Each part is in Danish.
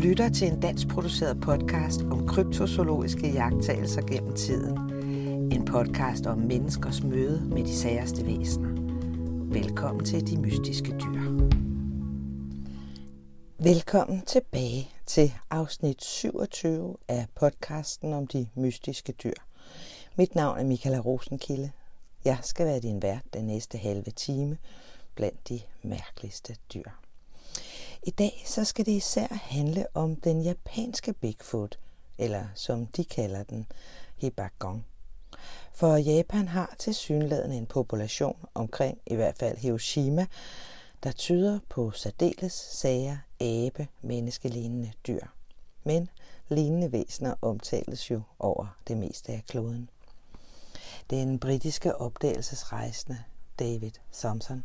lytter til en dansk produceret podcast om kryptozoologiske jagttagelser gennem tiden. En podcast om menneskers møde med de særste væsener. Velkommen til De Mystiske Dyr. Velkommen tilbage til afsnit 27 af podcasten om de mystiske dyr. Mit navn er Michaela Rosenkilde. Jeg skal være din vært den næste halve time blandt de mærkeligste dyr. I dag så skal det især handle om den japanske Bigfoot, eller som de kalder den, Hibagong. For Japan har til synligheden en population omkring i hvert fald Hiroshima, der tyder på særdeles sager, abe, menneskelignende dyr. Men lignende væsener omtales jo over det meste af kloden. Den britiske opdagelsesrejsende David Thompson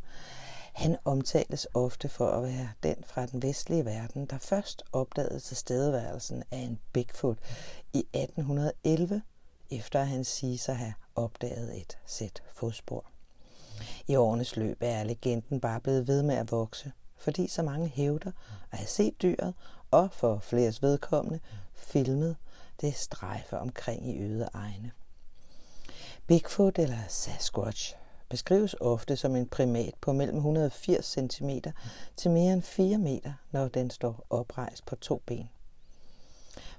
han omtales ofte for at være den fra den vestlige verden, der først opdagede tilstedeværelsen af en Bigfoot i 1811, efter at han siges at have opdaget et sæt fodspor. I årenes løb er legenden bare blevet ved med at vokse, fordi så mange hævder at have set dyret og for fleres vedkommende filmet det strejfer omkring i øde egne. Bigfoot eller Sasquatch beskrives ofte som en primat på mellem 180 cm til mere end 4 meter, når den står oprejst på to ben.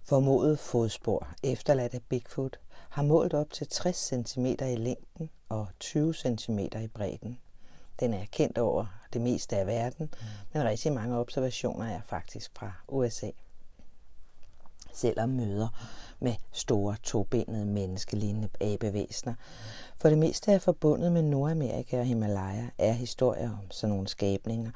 Formodet fodspor efterladt af Bigfoot har målt op til 60 cm i længden og 20 cm i bredden. Den er kendt over det meste af verden, men rigtig mange observationer er faktisk fra USA. Selvom møder med store tobenede menneskelignende abevæsener. For det meste er forbundet med Nordamerika og Himalaya, er historier om sådan nogle skabninger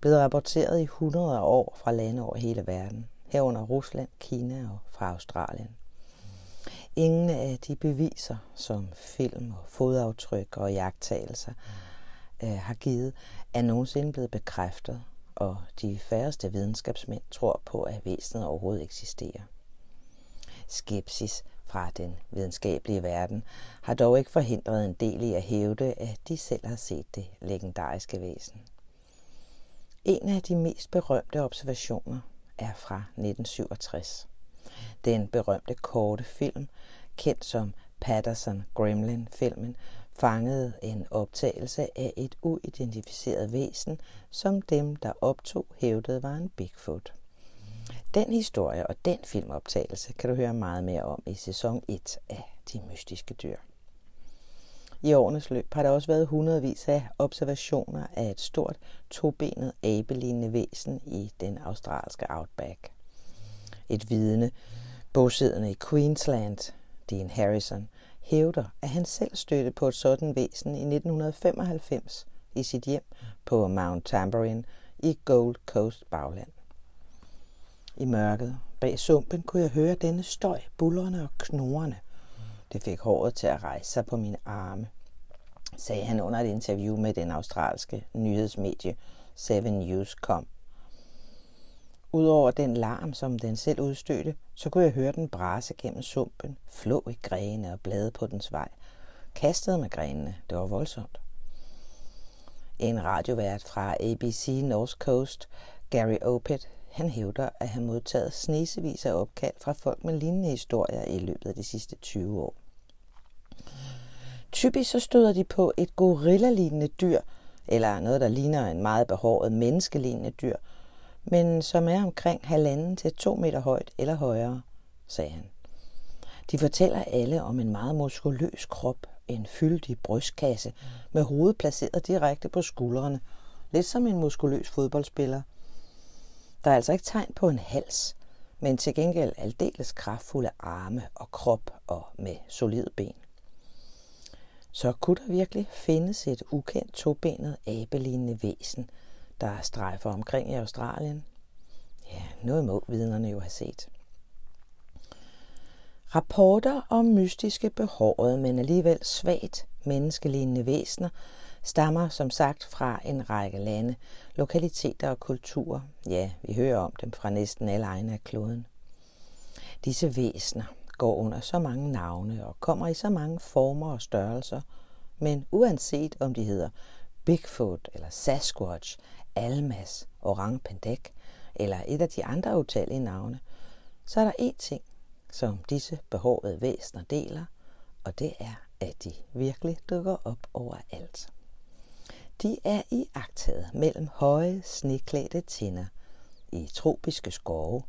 blevet rapporteret i hundreder af år fra lande over hele verden, herunder Rusland, Kina og fra Australien. Ingen af de beviser, som film og fodaftryk og jagttagelser øh, har givet, er nogensinde blevet bekræftet, og de færreste videnskabsmænd tror på, at væsenet overhovedet eksisterer skepsis fra den videnskabelige verden har dog ikke forhindret en del i at hævde, at de selv har set det legendariske væsen. En af de mest berømte observationer er fra 1967. Den berømte korte film, kendt som Patterson Gremlin-filmen, fangede en optagelse af et uidentificeret væsen, som dem, der optog, hævdede var en Bigfoot. Den historie og den filmoptagelse kan du høre meget mere om i sæson 1 af De Mystiske Dyr. I årenes løb har der også været hundredvis af observationer af et stort tobenet abelignende væsen i den australske outback. Et vidne, bosiddende i Queensland, Dean Harrison, hævder, at han selv stødte på et sådan væsen i 1995 i sit hjem på Mount Tambourine i Gold Coast bagland. I mørket bag sumpen kunne jeg høre denne støj, bullerne og knorrende. Det fik håret til at rejse sig på mine arme, sagde han under et interview med den australske nyhedsmedie 7 News kom. Udover den larm, som den selv udstødte, så kunne jeg høre den brase gennem sumpen, flå i grene og blade på dens vej. Kastede med grenene. Det var voldsomt. En radiovært fra ABC North Coast, Gary Opet, han hævder at have modtaget snesevis af opkald fra folk med lignende historier i løbet af de sidste 20 år. Typisk så støder de på et gorilla-lignende dyr, eller noget, der ligner en meget behåret menneskelignende dyr, men som er omkring halvanden til to meter højt eller højere, sagde han. De fortæller alle om en meget muskuløs krop, en fyldig brystkasse med hovedet placeret direkte på skuldrene, lidt som en muskuløs fodboldspiller – der er altså ikke tegn på en hals, men til gengæld aldeles kraftfulde arme og krop og med solid ben. Så kunne der virkelig findes et ukendt tobenet abelignende væsen, der strejfer omkring i Australien? Ja, noget må vidnerne jo have set. Rapporter om mystiske behårede, men alligevel svagt menneskelignende væsener stammer som sagt fra en række lande, lokaliteter og kulturer. Ja, vi hører om dem fra næsten alle egne af kloden. Disse væsener går under så mange navne og kommer i så mange former og størrelser, men uanset om de hedder Bigfoot eller Sasquatch, Almas, Orang Pendek eller et af de andre utallige navne, så er der én ting, som disse behårede væsener deler, og det er, at de virkelig dukker op overalt. De er i mellem høje, sneklædte tinder, i tropiske skove,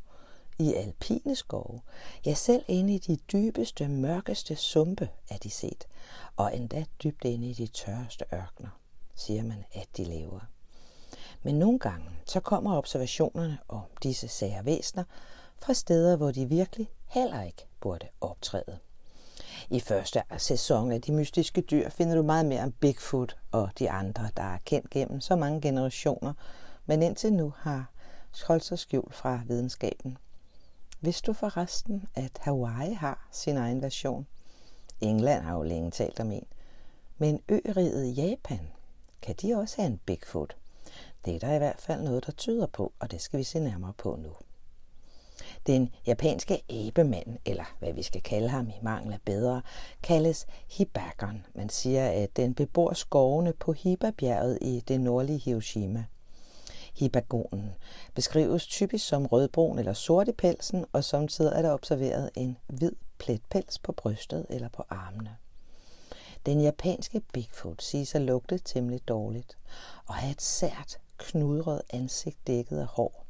i alpine skove, ja selv inde i de dybeste, mørkeste sumpe er de set, og endda dybt inde i de tørreste ørkner, siger man, at de lever. Men nogle gange så kommer observationerne om disse sære væsner fra steder, hvor de virkelig heller ikke burde optræde. I første sæson af De Mystiske Dyr finder du meget mere om Bigfoot og de andre, der er kendt gennem så mange generationer, men indtil nu har holdt sig skjult fra videnskaben. Vidste du forresten, at Hawaii har sin egen version? England har jo længe talt om en. Men øriget Japan, kan de også have en Bigfoot? Det er der i hvert fald noget, der tyder på, og det skal vi se nærmere på nu. Den japanske æbemand, eller hvad vi skal kalde ham i mangel af bedre, kaldes Hibakon. Man siger, at den bebor skovene på Hibabjerget i det nordlige Hiroshima. Hibagonen beskrives typisk som rødbrun eller sort i pelsen, og samtidig er der observeret en hvid pletpels på brystet eller på armene. Den japanske Bigfoot siges at lugte temmelig dårligt og have et sært, knudret ansigt dækket af hår.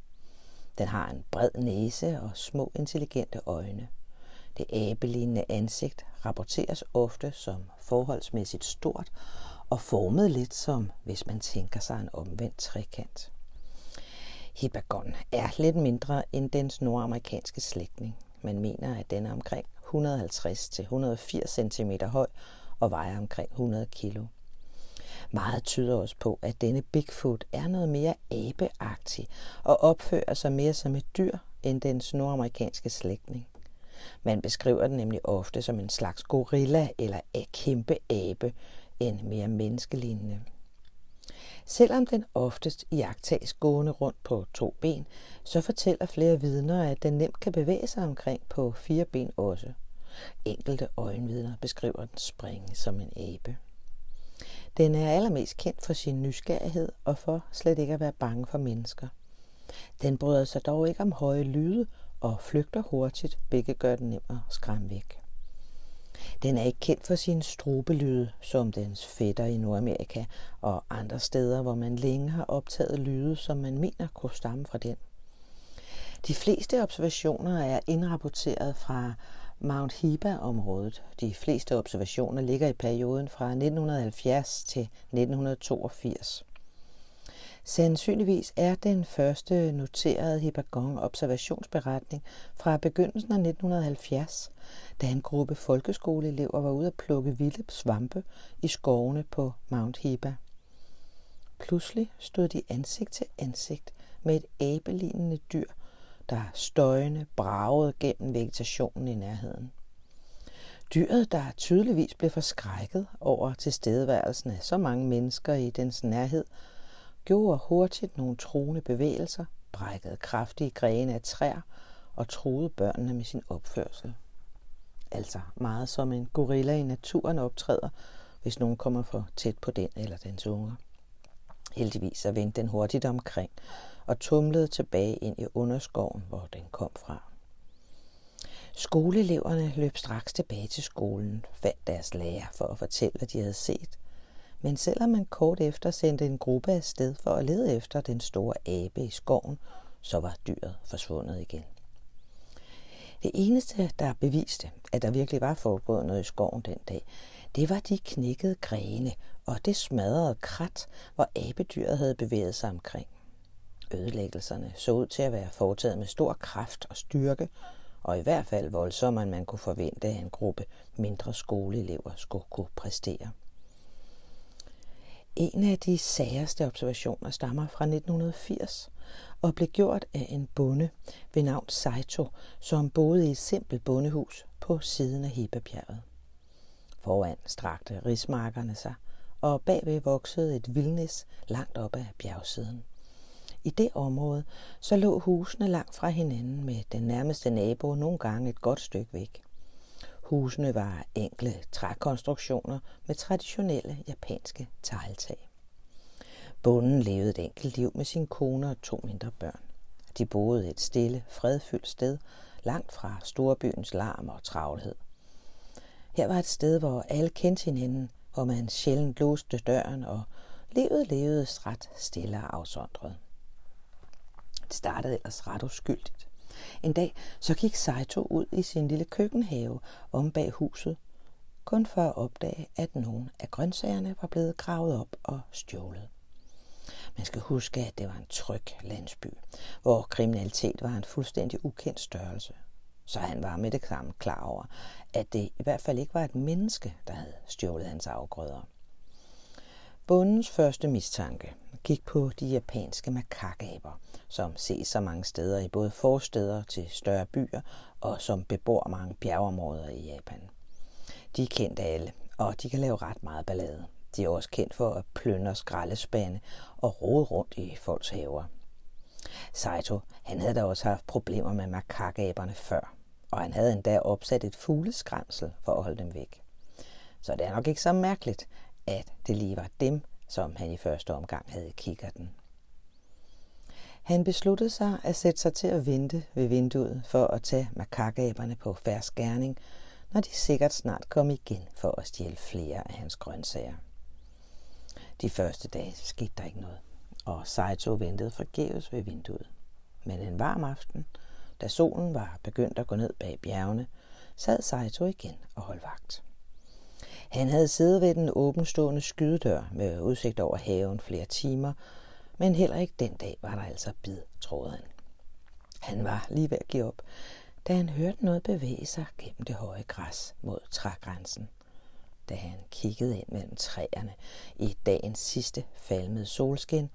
Den har en bred næse og små intelligente øjne. Det abelignende ansigt rapporteres ofte som forholdsmæssigt stort og formet lidt som, hvis man tænker sig en omvendt trekant. Hibagon er lidt mindre end dens nordamerikanske slægtning. Man mener, at den er omkring 150-180 cm høj og vejer omkring 100 kg. Meget tyder også på, at denne Bigfoot er noget mere abeagtig og opfører sig mere som et dyr end dens nordamerikanske slægtning. Man beskriver den nemlig ofte som en slags gorilla eller en kæmpe abe, en mere menneskelignende. Selvom den oftest iagtages gående rundt på to ben, så fortæller flere vidner, at den nemt kan bevæge sig omkring på fire ben også. Enkelte øjenvidner beskriver den springe som en abe. Den er allermest kendt for sin nysgerrighed og for slet ikke at være bange for mennesker. Den bryder sig dog ikke om høje lyde og flygter hurtigt, hvilket gør den nem at skræmme væk. Den er ikke kendt for sin strubelyde, som dens fætter i Nordamerika og andre steder, hvor man længe har optaget lyde, som man mener kunne stamme fra den. De fleste observationer er indrapporteret fra Mount Hiba-området. De fleste observationer ligger i perioden fra 1970 til 1982. Sandsynligvis er den første noterede Hibagong observationsberetning fra begyndelsen af 1970, da en gruppe folkeskoleelever var ude at plukke vilde svampe i skovene på Mount Hiba. Pludselig stod de ansigt til ansigt med et abelignende dyr, der støjende bragede gennem vegetationen i nærheden. Dyret, der tydeligvis blev forskrækket over tilstedeværelsen af så mange mennesker i dens nærhed, gjorde hurtigt nogle truende bevægelser, brækkede kraftige grene af træer og troede børnene med sin opførsel. Altså meget som en gorilla i naturen optræder, hvis nogen kommer for tæt på den eller dens unger. Heldigvis så vendte den hurtigt omkring og tumlede tilbage ind i underskoven, hvor den kom fra. Skoleeleverne løb straks tilbage til skolen, fandt deres lærer for at fortælle, hvad de havde set. Men selvom man kort efter sendte en gruppe af sted for at lede efter den store abe i skoven, så var dyret forsvundet igen. Det eneste, der beviste, at der virkelig var foregået noget i skoven den dag, det var de knækkede grene og det smadrede krat, hvor abedyret havde bevæget sig omkring. Ødelæggelserne så ud til at være foretaget med stor kraft og styrke, og i hvert fald voldsommere, end man kunne forvente, at en gruppe mindre skoleelever skulle kunne præstere. En af de særste observationer stammer fra 1980 og blev gjort af en bonde ved navn Saito, som boede i et simpelt bondehus på siden af Hibabjerget. Foran strakte rismarkerne sig, og bagved voksede et vildnis langt op ad bjergsiden. I det område så lå husene langt fra hinanden med den nærmeste nabo nogle gange et godt stykke væk. Husene var enkle trækonstruktioner med traditionelle japanske tegltag. Bonden levede et enkelt liv med sin kone og to mindre børn. De boede et stille, fredfyldt sted, langt fra storbyens larm og travlhed. Her var et sted, hvor alle kendte hinanden, hvor man sjældent låste døren, og livet levede ret stille og afsondret. Startede ellers ret uskyldigt. En dag så gik Saito ud i sin lille køkkenhave om bag huset, kun for at opdage, at nogle af grøntsagerne var blevet gravet op og stjålet. Man skal huske, at det var en tryg landsby, hvor kriminalitet var en fuldstændig ukendt størrelse. Så han var med det samme klar over, at det i hvert fald ikke var et menneske, der havde stjålet hans afgrøder. Bundens første mistanke gik på de japanske makakaber, som ses så mange steder i både forsteder til større byer og som bebor mange bjergeområder i Japan. De er kendt af alle, og de kan lave ret meget ballade. De er også kendt for at plyndre skraldespande og rode rundt i folks haver. Saito, han havde da også haft problemer med makakaberne før, og han havde endda opsat et fugleskræmsel for at holde dem væk. Så det er nok ikke så mærkeligt, at det lige var dem, som han i første omgang havde den. Han besluttede sig at sætte sig til at vente ved vinduet for at tage makakaberne på færds gerning, når de sikkert snart kom igen for at stjæle flere af hans grøntsager. De første dage skete der ikke noget, og Saito ventede forgæves ved vinduet. Men en varm aften, da solen var begyndt at gå ned bag bjergene, sad Saito igen og holdt vagt. Han havde siddet ved den åbenstående skydedør med udsigt over haven flere timer, men heller ikke den dag var der altså bid, troede han. Han var lige ved at give op, da han hørte noget bevæge sig gennem det høje græs mod trægrænsen. Da han kiggede ind mellem træerne i dagens sidste falmede solskin,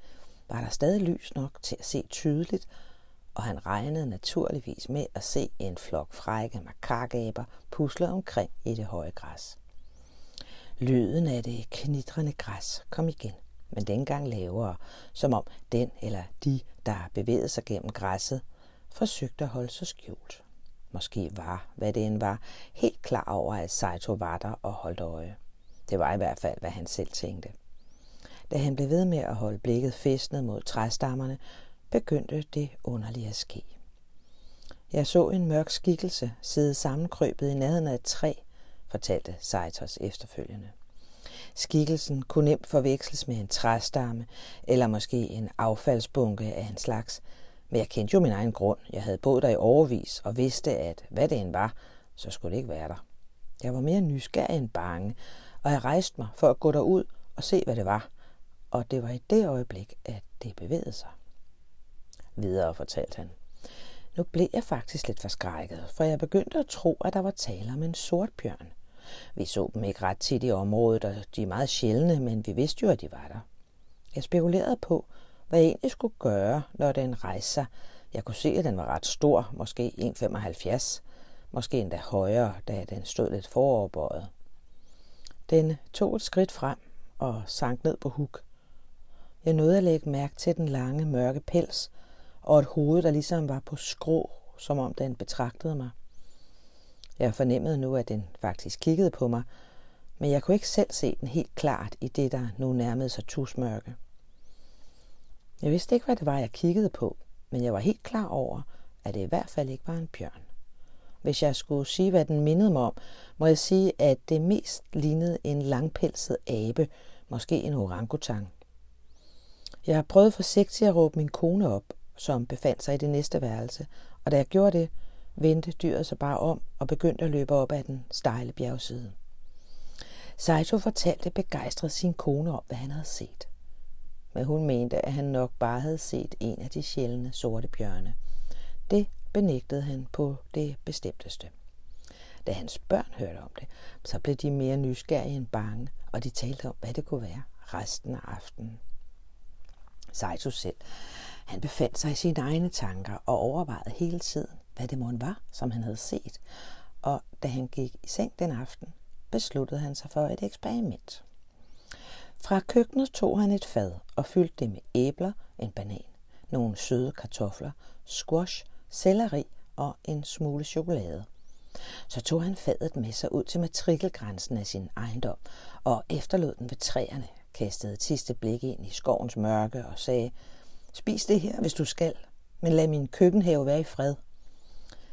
var der stadig lys nok til at se tydeligt, og han regnede naturligvis med at se en flok frække makakaber pusle omkring i det høje græs. Lyden af det knitrende græs kom igen, men dengang lavere, som om den eller de, der bevægede sig gennem græsset, forsøgte at holde sig skjult. Måske var, hvad det end var, helt klar over, at Saito var der og holdt øje. Det var i hvert fald, hvad han selv tænkte. Da han blev ved med at holde blikket festnet mod træstammerne, begyndte det underlige at ske. Jeg så en mørk skikkelse sidde sammenkrøbet i nærheden af et træ, fortalte Saitos efterfølgende. Skikkelsen kunne nemt forveksles med en træstamme, eller måske en affaldsbunke af en slags, men jeg kendte jo min egen grund. Jeg havde boet der i overvis og vidste, at hvad det end var, så skulle det ikke være der. Jeg var mere nysgerrig end bange, og jeg rejste mig for at gå derud og se, hvad det var. Og det var i det øjeblik, at det bevægede sig. Videre fortalte han. Nu blev jeg faktisk lidt forskrækket, for jeg begyndte at tro, at der var tale om en sort bjørn. Vi så dem ikke ret tit i området, og de er meget sjældne, men vi vidste jo, at de var der. Jeg spekulerede på, hvad jeg egentlig skulle gøre, når den rejste sig. Jeg kunne se, at den var ret stor, måske 1,75, måske endda højere, da den stod lidt foroverbøjet. Den tog et skridt frem og sank ned på huk. Jeg nåede at lægge mærke til den lange, mørke pels og et hoved, der ligesom var på skrå, som om den betragtede mig. Jeg fornemmede nu, at den faktisk kiggede på mig, men jeg kunne ikke selv se den helt klart i det, der nu nærmede sig tusmørke. Jeg vidste ikke, hvad det var, jeg kiggede på, men jeg var helt klar over, at det i hvert fald ikke var en bjørn. Hvis jeg skulle sige, hvad den mindede mig om, må jeg sige, at det mest lignede en langpelset abe, måske en orangutang. Jeg har prøvet forsigtigt at råbe min kone op, som befandt sig i det næste værelse, og da jeg gjorde det, vendte dyret sig bare om og begyndte at løbe op ad den stejle bjergside. Saito fortalte begejstret sin kone om, hvad han havde set men hun mente, at han nok bare havde set en af de sjældne sorte bjørne. Det benægtede han på det bestemteste. Da hans børn hørte om det, så blev de mere nysgerrige end bange, og de talte om, hvad det kunne være resten af aftenen. Saito selv, han befandt sig i sine egne tanker og overvejede hele tiden, hvad det måtte var, som han havde set. Og da han gik i seng den aften, besluttede han sig for et eksperiment. Fra køkkenet tog han et fad og fyldte det med æbler, en banan, nogle søde kartofler, squash, selleri og en smule chokolade. Så tog han fadet med sig ud til matrikelgrænsen af sin ejendom og efterlod den ved træerne, kastede et sidste blik ind i skovens mørke og sagde, spis det her, hvis du skal, men lad min køkkenhave være i fred.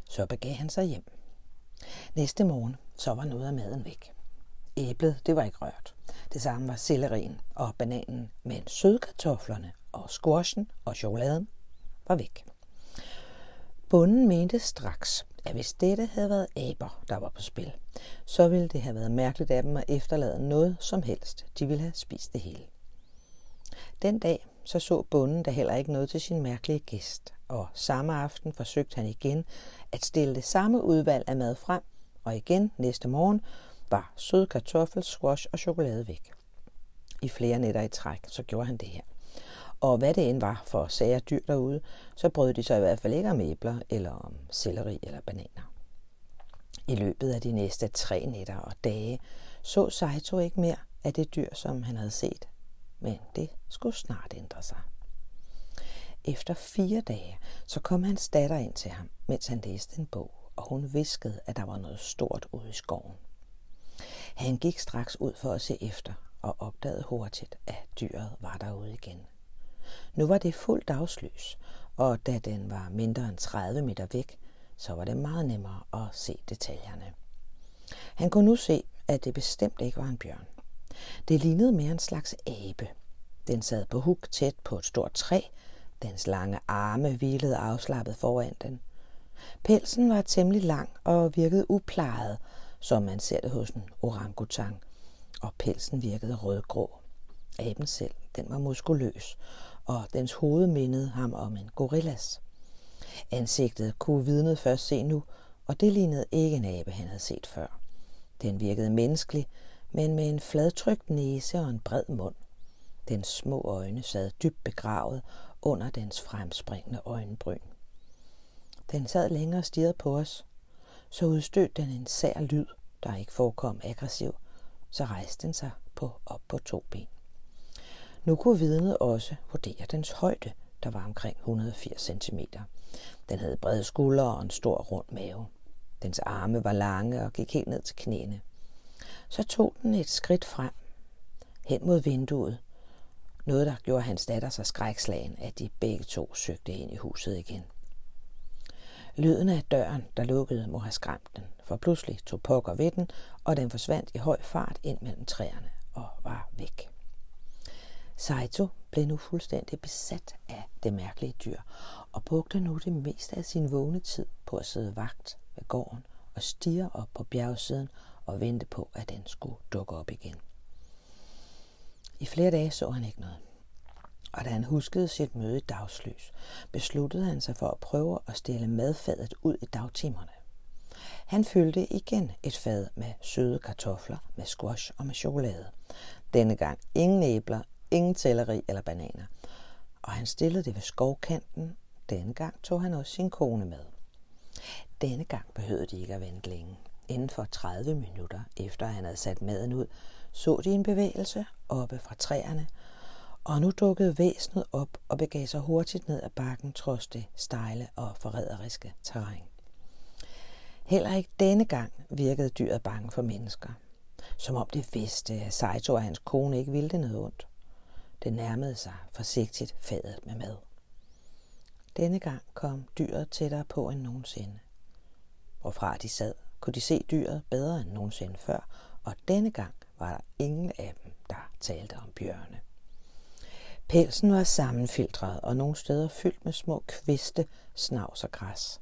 Så begav han sig hjem. Næste morgen, så var noget af maden væk. Æblet, det var ikke rørt. Det samme var sellerien og bananen, men sødkartoflerne og squashen og chokoladen var væk. Bunden mente straks, at hvis dette havde været aber, der var på spil, så ville det have været mærkeligt af dem at efterlade noget som helst. De ville have spist det hele. Den dag så så bunden da heller ikke noget til sin mærkelige gæst, og samme aften forsøgte han igen at stille det samme udvalg af mad frem, og igen næste morgen var sød kartoffel, squash og chokolade væk. I flere nætter i træk, så gjorde han det her. Og hvad det end var for sager dyr derude, så brød de sig i hvert fald ikke om æbler, eller om selleri eller bananer. I løbet af de næste tre nætter og dage så Saito ikke mere af det dyr, som han havde set. Men det skulle snart ændre sig. Efter fire dage, så kom hans datter ind til ham, mens han læste en bog, og hun viskede, at der var noget stort ude i skoven. Han gik straks ud for at se efter, og opdagede hurtigt, at dyret var derude igen. Nu var det fuldt dagslys, og da den var mindre end 30 meter væk, så var det meget nemmere at se detaljerne. Han kunne nu se, at det bestemt ikke var en bjørn. Det lignede mere en slags abe. Den sad på huk tæt på et stort træ. Dens lange arme hvilede afslappet foran den. Pelsen var temmelig lang og virkede uplejet, som man ser det hos en orangutang, og pelsen virkede rødgrå. Aben selv, den var muskuløs, og dens hoved mindede ham om en gorillas. Ansigtet kunne vidnet først se nu, og det lignede ikke en abe, han havde set før. Den virkede menneskelig, men med en fladtrykt næse og en bred mund. Dens små øjne sad dybt begravet under dens fremspringende øjenbryn. Den sad længere og stirrede på os. Så udstødte den en sær lyd, der ikke forekom aggressiv. Så rejste den sig på op på to ben. Nu kunne vidnet også vurdere dens højde, der var omkring 180 cm. Den havde brede skuldre og en stor rund mave. Dens arme var lange og gik helt ned til knæene. Så tog den et skridt frem, hen mod vinduet. Noget, der gjorde hans datter så skrækslagen, at de begge to søgte ind i huset igen. Lyden af døren, der lukkede, må have skræmt den, for pludselig tog pokker ved den, og den forsvandt i høj fart ind mellem træerne og var væk. Saito blev nu fuldstændig besat af det mærkelige dyr, og brugte nu det meste af sin vågne tid på at sidde vagt ved gården og stige op på bjergsiden og vente på, at den skulle dukke op igen. I flere dage så han ikke noget. Og da han huskede sit møde i dagslys, besluttede han sig for at prøve at stille madfadet ud i dagtimerne. Han fyldte igen et fad med søde kartofler, med squash og med chokolade. Denne gang ingen æbler, ingen selleri eller bananer. Og han stillede det ved skovkanten. Denne gang tog han også sin kone med. Denne gang behøvede de ikke at vente længe. Inden for 30 minutter efter han havde sat maden ud, så de en bevægelse oppe fra træerne, og nu dukkede væsenet op og begav sig hurtigt ned ad bakken trods det stejle og forræderiske terræn. Heller ikke denne gang virkede dyret bange for mennesker. Som om det vidste, at Saito og hans kone ikke ville det noget ondt. Det nærmede sig forsigtigt fadet med mad. Denne gang kom dyret tættere på end nogensinde. Hvorfra de sad, kunne de se dyret bedre end nogensinde før, og denne gang var der ingen af dem, der talte om bjørne. Pelsen var sammenfiltret og nogle steder fyldt med små kviste, snavs og græs.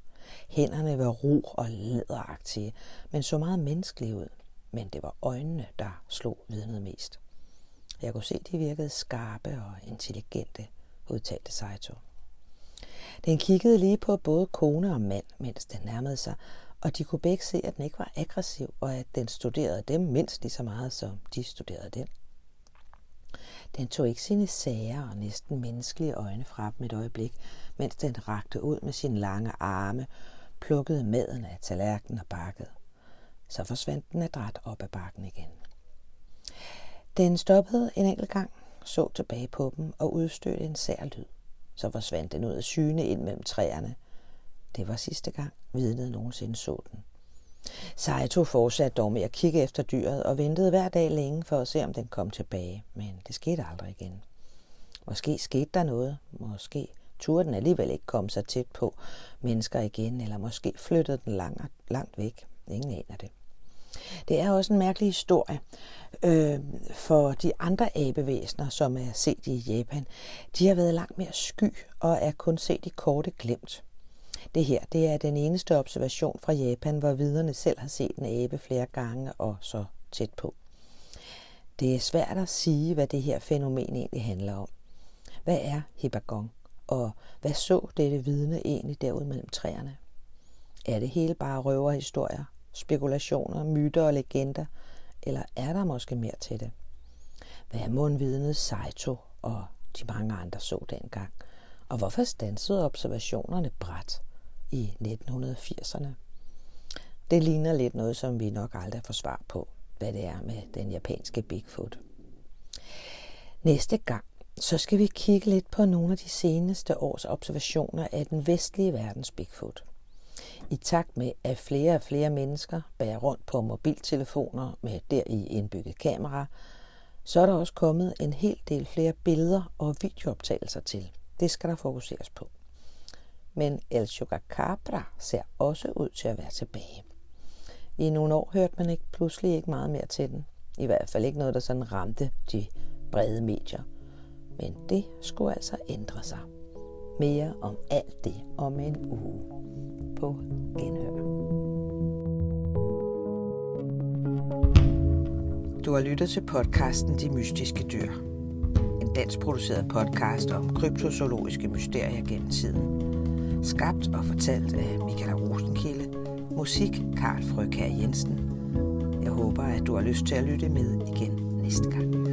Hænderne var ro og læderagtige, men så meget menneskelige ud. Men det var øjnene, der slog vidnet mest. Jeg kunne se, de virkede skarpe og intelligente, udtalte Saito. Den kiggede lige på både kone og mand, mens den nærmede sig, og de kunne begge se, at den ikke var aggressiv, og at den studerede dem mindst lige så meget, som de studerede den. Den tog ikke sine sager og næsten menneskelige øjne fra dem et øjeblik, mens den rakte ud med sine lange arme, plukkede maden af tallerkenen og bakkede. Så forsvandt den adræt op ad bakken igen. Den stoppede en enkelt gang, så tilbage på dem og udstødte en sær lyd. Så forsvandt den ud af syne ind mellem træerne. Det var sidste gang, vidnet nogensinde så den. Saito fortsatte dog med at kigge efter dyret og ventede hver dag længe for at se, om den kom tilbage, men det skete aldrig igen. Måske skete der noget, måske turde den alligevel ikke komme så tæt på mennesker igen, eller måske flyttede den langt, langt væk. Ingen aner det. Det er også en mærkelig historie øh, for de andre abevæsener, som er set i Japan. De har været langt mere sky og er kun set i korte glemt. Det her det er den eneste observation fra Japan, hvor viderne selv har set en abe flere gange og så tæt på. Det er svært at sige, hvad det her fænomen egentlig handler om. Hvad er Hibagong? Og hvad så dette vidne egentlig derude mellem træerne? Er det hele bare røverhistorier, spekulationer, myter og legender, eller er der måske mere til det? Hvad er mundvidnet Saito og de mange andre så dengang? Og hvorfor stansede observationerne bræt i 1980'erne? Det ligner lidt noget, som vi nok aldrig får svar på, hvad det er med den japanske Bigfoot. Næste gang, så skal vi kigge lidt på nogle af de seneste års observationer af den vestlige verdens Bigfoot. I takt med, at flere og flere mennesker bærer rundt på mobiltelefoner med deri indbygget kamera, så er der også kommet en hel del flere billeder og videooptagelser til. Det skal der fokuseres på. Men El Chupacabra ser også ud til at være tilbage. I nogle år hørte man ikke pludselig ikke meget mere til den. I hvert fald ikke noget, der sådan ramte de brede medier. Men det skulle altså ændre sig. Mere om alt det om en uge. På genhør. Du har lyttet til podcasten De Mystiske Dyr. En dansk produceret podcast om kryptozoologiske mysterier gennem tiden. Skabt og fortalt af Michael Rosenkilde. Musik Karl Frøkær Jensen. Jeg håber, at du har lyst til at lytte med igen næste gang.